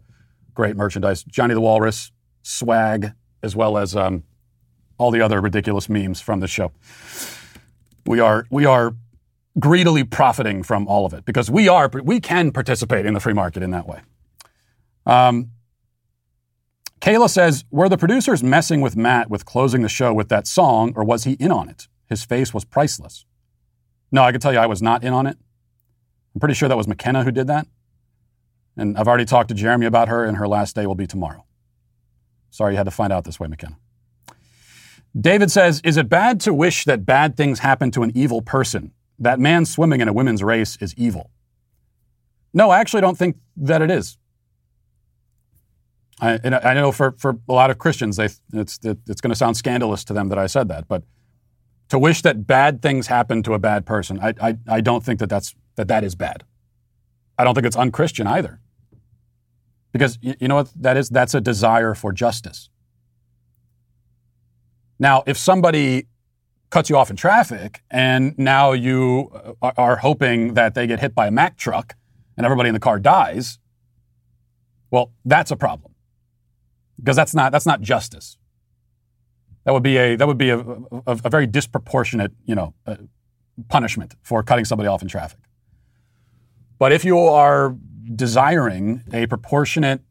great merchandise. Johnny the Walrus, swag, as well as um, all the other ridiculous memes from the show. We are, we are greedily profiting from all of it because we are, we can participate in the free market in that way. Um, Kayla says, were the producers messing with Matt with closing the show with that song, or was he in on it? His face was priceless. No, I can tell you I was not in on it. I'm pretty sure that was McKenna who did that. And I've already talked to Jeremy about her, and her last day will be tomorrow. Sorry you had to find out this way, McKenna. David says, Is it bad to wish that bad things happen to an evil person? That man swimming in a women's race is evil. No, I actually don't think that it is. I, I know for, for a lot of Christians, they, it's, it's going to sound scandalous to them that I said that, but to wish that bad things happen to a bad person, I, I, I don't think that that's, that that is bad. I don't think it's unchristian either. Because you, you know what that is? That's a desire for justice. Now, if somebody cuts you off in traffic and now you uh, are hoping that they get hit by a Mack truck and everybody in the car dies, well, that's a problem. Because that's not, that's not justice. That would be a that would be a, a, a very disproportionate, you know, uh, punishment for cutting somebody off in traffic. But if you are desiring a proportionate,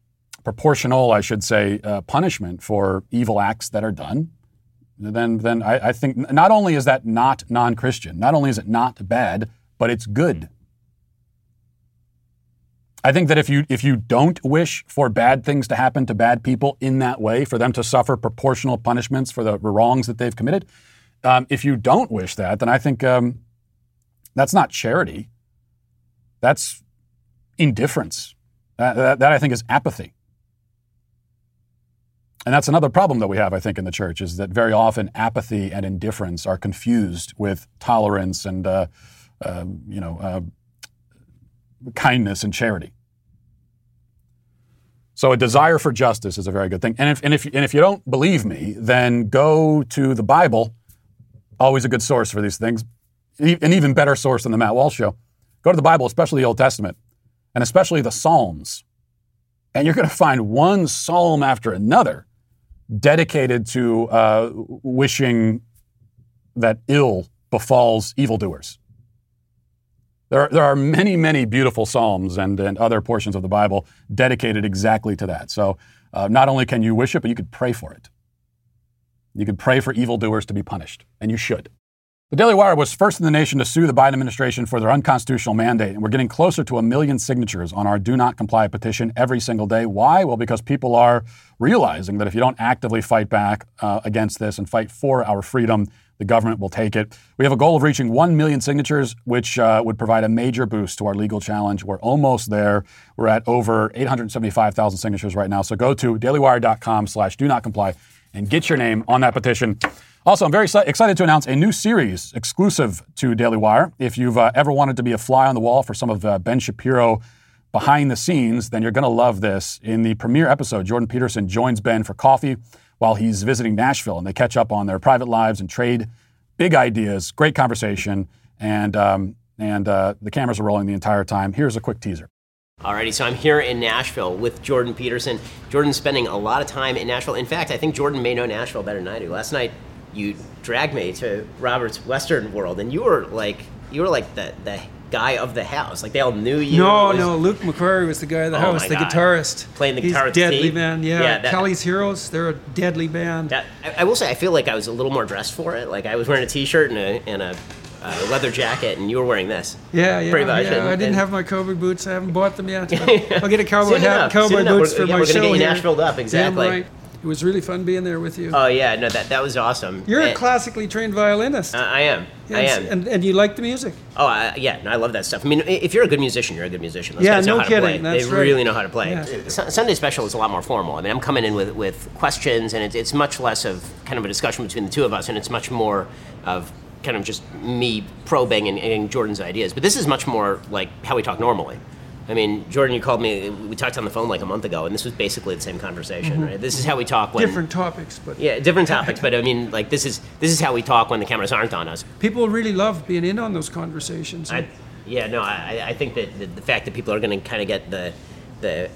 proportional, I should say, uh, punishment for evil acts that are done, then then I, I think not only is that not non-Christian, not only is it not bad, but it's good. I think that if you if you don't wish for bad things to happen to bad people in that way, for them to suffer proportional punishments for the wrongs that they've committed, um, if you don't wish that, then I think um, that's not charity. That's indifference. That, that, that I think is apathy. And that's another problem that we have, I think, in the church is that very often apathy and indifference are confused with tolerance and, uh, uh, you know, uh, kindness and charity. So a desire for justice is a very good thing. And if, and if, and if you don't believe me, then go to the Bible, always a good source for these things, an even better source than the Matt Walsh show. Go to the Bible, especially the Old Testament, and especially the Psalms. And you're going to find one psalm after another dedicated to uh, wishing that ill befalls evildoers. There, there are many, many beautiful Psalms and, and other portions of the Bible dedicated exactly to that. So uh, not only can you wish it, but you could pray for it. You could pray for evildoers to be punished, and you should. The Daily Wire was first in the nation to sue the Biden administration for their unconstitutional mandate, and we're getting closer to a million signatures on our do not comply petition every single day. Why? Well, because people are realizing that if you don't actively fight back uh, against this and fight for our freedom, the government will take it. We have a goal of reaching 1 million signatures, which uh, would provide a major boost to our legal challenge. We're almost there. We're at over 875,000 signatures right now. So go to dailywire.com slash do not comply and get your name on that petition. Also, I'm very excited to announce a new series exclusive to Daily Wire. If you've uh, ever wanted to be a fly on the wall for some of uh, Ben Shapiro behind the scenes, then you're going to love this. In the premiere episode, Jordan Peterson joins Ben for coffee while he's visiting Nashville, and they catch up on their private lives and trade big ideas. Great conversation, and um, and uh, the cameras are rolling the entire time. Here's a quick teaser. Alrighty, so I'm here in Nashville with Jordan Peterson. Jordan's spending a lot of time in Nashville. In fact, I think Jordan may know Nashville better than I do. Last night, you dragged me to Robert's Western World, and you were like you were like the the guy of the house. Like they all knew you. No, was, no, Luke McQuarrie was the guy of the oh house, the God. guitarist. Playing the guitar. He's deadly band. Yeah, yeah that, Kelly's Heroes. They're a deadly band. That, I, I, will say, I feel like I was a little more dressed for it. Like I was wearing a t-shirt and a and a uh, leather jacket, and you were wearing this. Yeah, yeah. Pretty much. Yeah, and, I didn't have my cowboy boots. I haven't bought them yet. *laughs* I'll get a cowboy hat, cowboy boots for yeah, my we're show. We're gonna get you Nashville up, exactly. It was really fun being there with you. Oh yeah, no, that that was awesome. You're and, a classically trained violinist. Uh, I am. Yeah, I am. And, and you like the music. Oh uh, yeah, no, I love that stuff. I mean, if you're a good musician, you're a good musician. Those yeah, guys no know how kidding. To play. That's they right. really know how to play. Yeah. Sunday special is a lot more formal. I mean, I'm coming in with with questions, and it's it's much less of kind of a discussion between the two of us, and it's much more of kind of just me probing and, and Jordan's ideas. But this is much more like how we talk normally. I mean, Jordan, you called me. We talked on the phone like a month ago, and this was basically the same conversation, mm-hmm. right? This is how we talk when different topics, but yeah, different topics. but I mean, like this is this is how we talk when the cameras aren't on us. People really love being in on those conversations. I, yeah, no, I, I think that the, the fact that people are going to kind of get the the,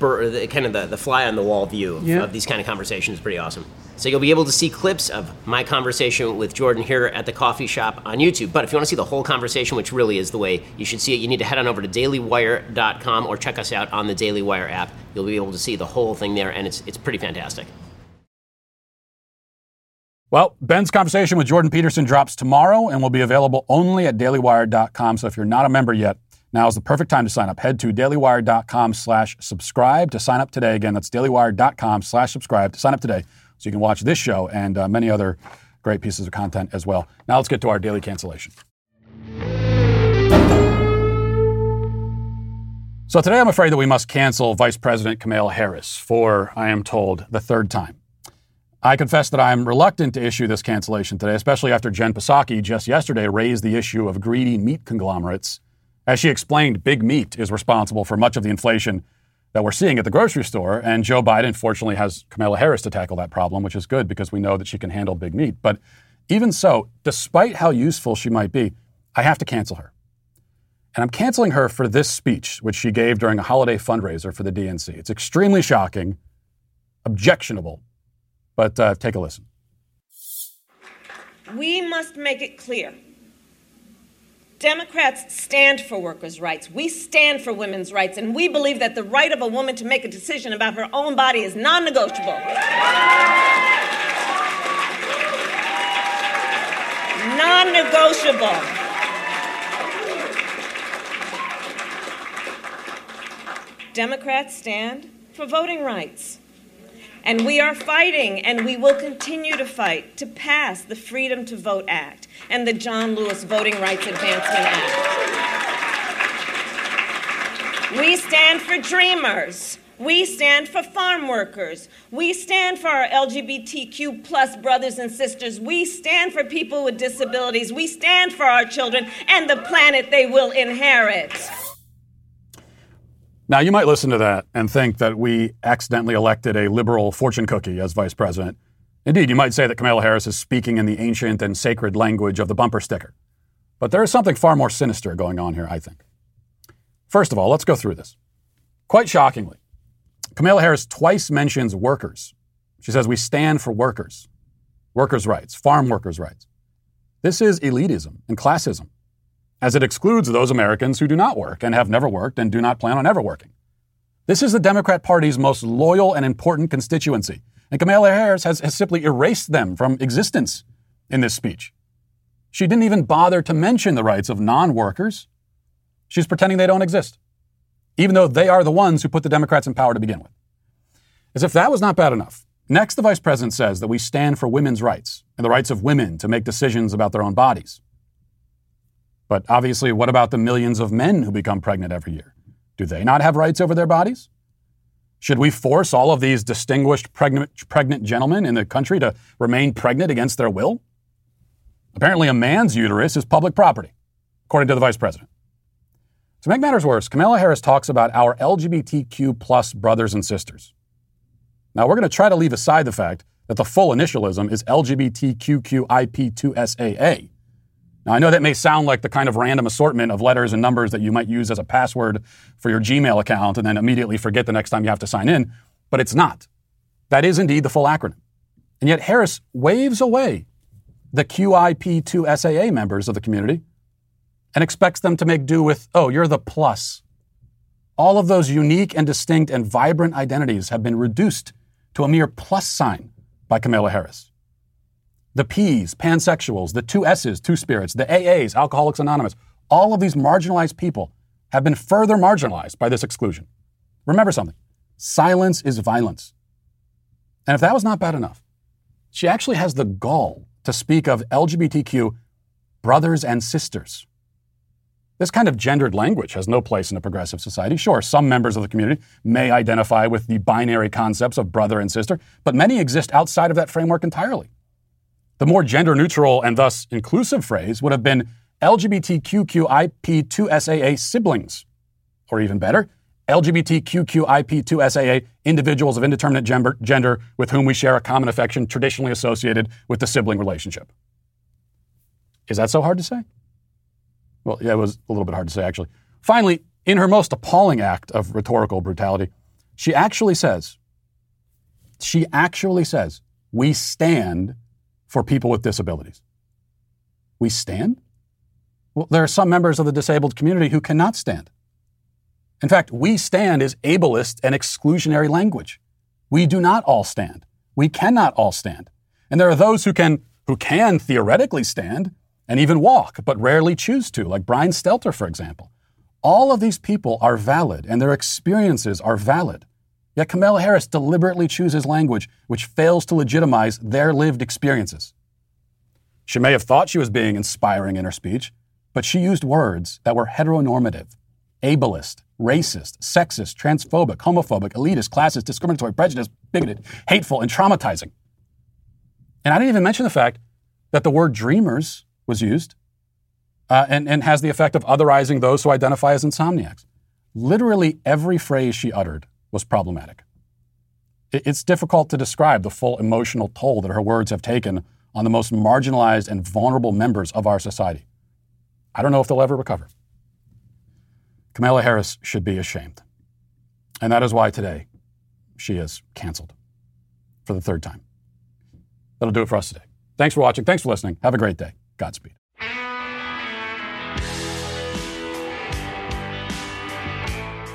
the kind of the, the fly on the wall view of, yeah. of these kind of conversations is pretty awesome. So you'll be able to see clips of my conversation with Jordan here at the coffee shop on YouTube. But if you want to see the whole conversation, which really is the way you should see it, you need to head on over to dailywire.com or check us out on the Daily Wire app. You'll be able to see the whole thing there, and it's, it's pretty fantastic. Well, Ben's conversation with Jordan Peterson drops tomorrow and will be available only at dailywire.com. So if you're not a member yet, now is the perfect time to sign up. Head to dailywire.com slash subscribe to sign up today. Again, that's dailywire.com slash subscribe to sign up today so you can watch this show and uh, many other great pieces of content as well. Now let's get to our daily cancellation. So today I'm afraid that we must cancel Vice President Kamala Harris for, I am told, the third time. I confess that I'm reluctant to issue this cancellation today, especially after Jen Psaki just yesterday raised the issue of greedy meat conglomerates. As she explained, big meat is responsible for much of the inflation that we're seeing at the grocery store. And Joe Biden, fortunately, has Kamala Harris to tackle that problem, which is good because we know that she can handle big meat. But even so, despite how useful she might be, I have to cancel her. And I'm canceling her for this speech, which she gave during a holiday fundraiser for the DNC. It's extremely shocking, objectionable, but uh, take a listen. We must make it clear Democrats stand for workers' rights. We stand for women's rights, and we believe that the right of a woman to make a decision about her own body is non negotiable. non negotiable. Democrats stand for voting rights. And we are fighting, and we will continue to fight to pass the Freedom to Vote Act and the John Lewis Voting Rights Advancement Act. We stand for dreamers. We stand for farm workers. We stand for our LGBTQ plus brothers and sisters. We stand for people with disabilities. We stand for our children and the planet they will inherit. Now, you might listen to that and think that we accidentally elected a liberal fortune cookie as vice president. Indeed, you might say that Kamala Harris is speaking in the ancient and sacred language of the bumper sticker. But there is something far more sinister going on here, I think. First of all, let's go through this. Quite shockingly, Kamala Harris twice mentions workers. She says, We stand for workers, workers' rights, farm workers' rights. This is elitism and classism as it excludes those Americans who do not work and have never worked and do not plan on ever working. This is the Democrat Party's most loyal and important constituency. And Kamala Harris has, has simply erased them from existence in this speech. She didn't even bother to mention the rights of non workers. She's pretending they don't exist, even though they are the ones who put the Democrats in power to begin with. As if that was not bad enough. Next, the vice president says that we stand for women's rights and the rights of women to make decisions about their own bodies. But obviously, what about the millions of men who become pregnant every year? Do they not have rights over their bodies? Should we force all of these distinguished pregnant, pregnant gentlemen in the country to remain pregnant against their will? Apparently, a man's uterus is public property, according to the vice president. To make matters worse, Kamala Harris talks about our LGBTQ plus brothers and sisters. Now, we're going to try to leave aside the fact that the full initialism is LGBTQQIP2SAA. Now, I know that may sound like the kind of random assortment of letters and numbers that you might use as a password for your Gmail account and then immediately forget the next time you have to sign in, but it's not. That is indeed the full acronym. And yet, Harris waves away the QIP2SAA members of the community and expects them to make do with, oh, you're the plus. All of those unique and distinct and vibrant identities have been reduced to a mere plus sign by Kamala Harris. The P's, pansexuals, the two S's, two spirits, the AAs, Alcoholics Anonymous, all of these marginalized people have been further marginalized by this exclusion. Remember something silence is violence. And if that was not bad enough, she actually has the gall to speak of LGBTQ brothers and sisters. This kind of gendered language has no place in a progressive society. Sure, some members of the community may identify with the binary concepts of brother and sister, but many exist outside of that framework entirely. The more gender neutral and thus inclusive phrase would have been LGBTQIP2SAA siblings, or even better, LGBTQIP2SAA individuals of indeterminate gender, gender with whom we share a common affection traditionally associated with the sibling relationship. Is that so hard to say? Well, yeah, it was a little bit hard to say, actually. Finally, in her most appalling act of rhetorical brutality, she actually says, she actually says, we stand for people with disabilities. We stand? Well, there are some members of the disabled community who cannot stand. In fact, we stand is ableist and exclusionary language. We do not all stand. We cannot all stand. And there are those who can, who can theoretically stand and even walk, but rarely choose to, like Brian Stelter, for example. All of these people are valid and their experiences are valid. Yet Kamala Harris deliberately chooses language which fails to legitimize their lived experiences. She may have thought she was being inspiring in her speech, but she used words that were heteronormative, ableist, racist, sexist, transphobic, homophobic, elitist, classist, discriminatory, prejudiced, bigoted, hateful, and traumatizing. And I didn't even mention the fact that the word dreamers was used uh, and, and has the effect of otherizing those who identify as insomniacs. Literally every phrase she uttered was problematic. It's difficult to describe the full emotional toll that her words have taken on the most marginalized and vulnerable members of our society. I don't know if they'll ever recover. Kamala Harris should be ashamed. And that is why today she is canceled for the third time. That'll do it for us today. Thanks for watching. Thanks for listening. Have a great day. Godspeed.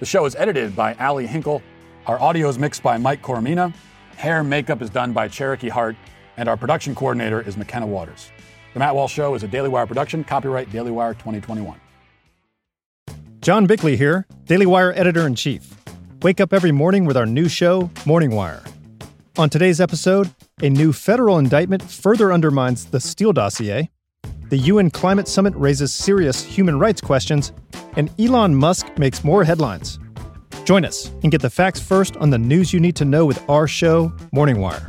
The show is edited by Ali Hinkle. Our audio is mixed by Mike Coromina. Hair and makeup is done by Cherokee Hart. And our production coordinator is McKenna Waters. The Matt Walsh Show is a Daily Wire production, copyright Daily Wire 2021. John Bickley here, Daily Wire editor in chief. Wake up every morning with our new show, Morning Wire. On today's episode, a new federal indictment further undermines the Steele dossier, the UN Climate Summit raises serious human rights questions, and Elon Musk makes more headlines. Join us and get the facts first on the news you need to know with our show, Morning Wire.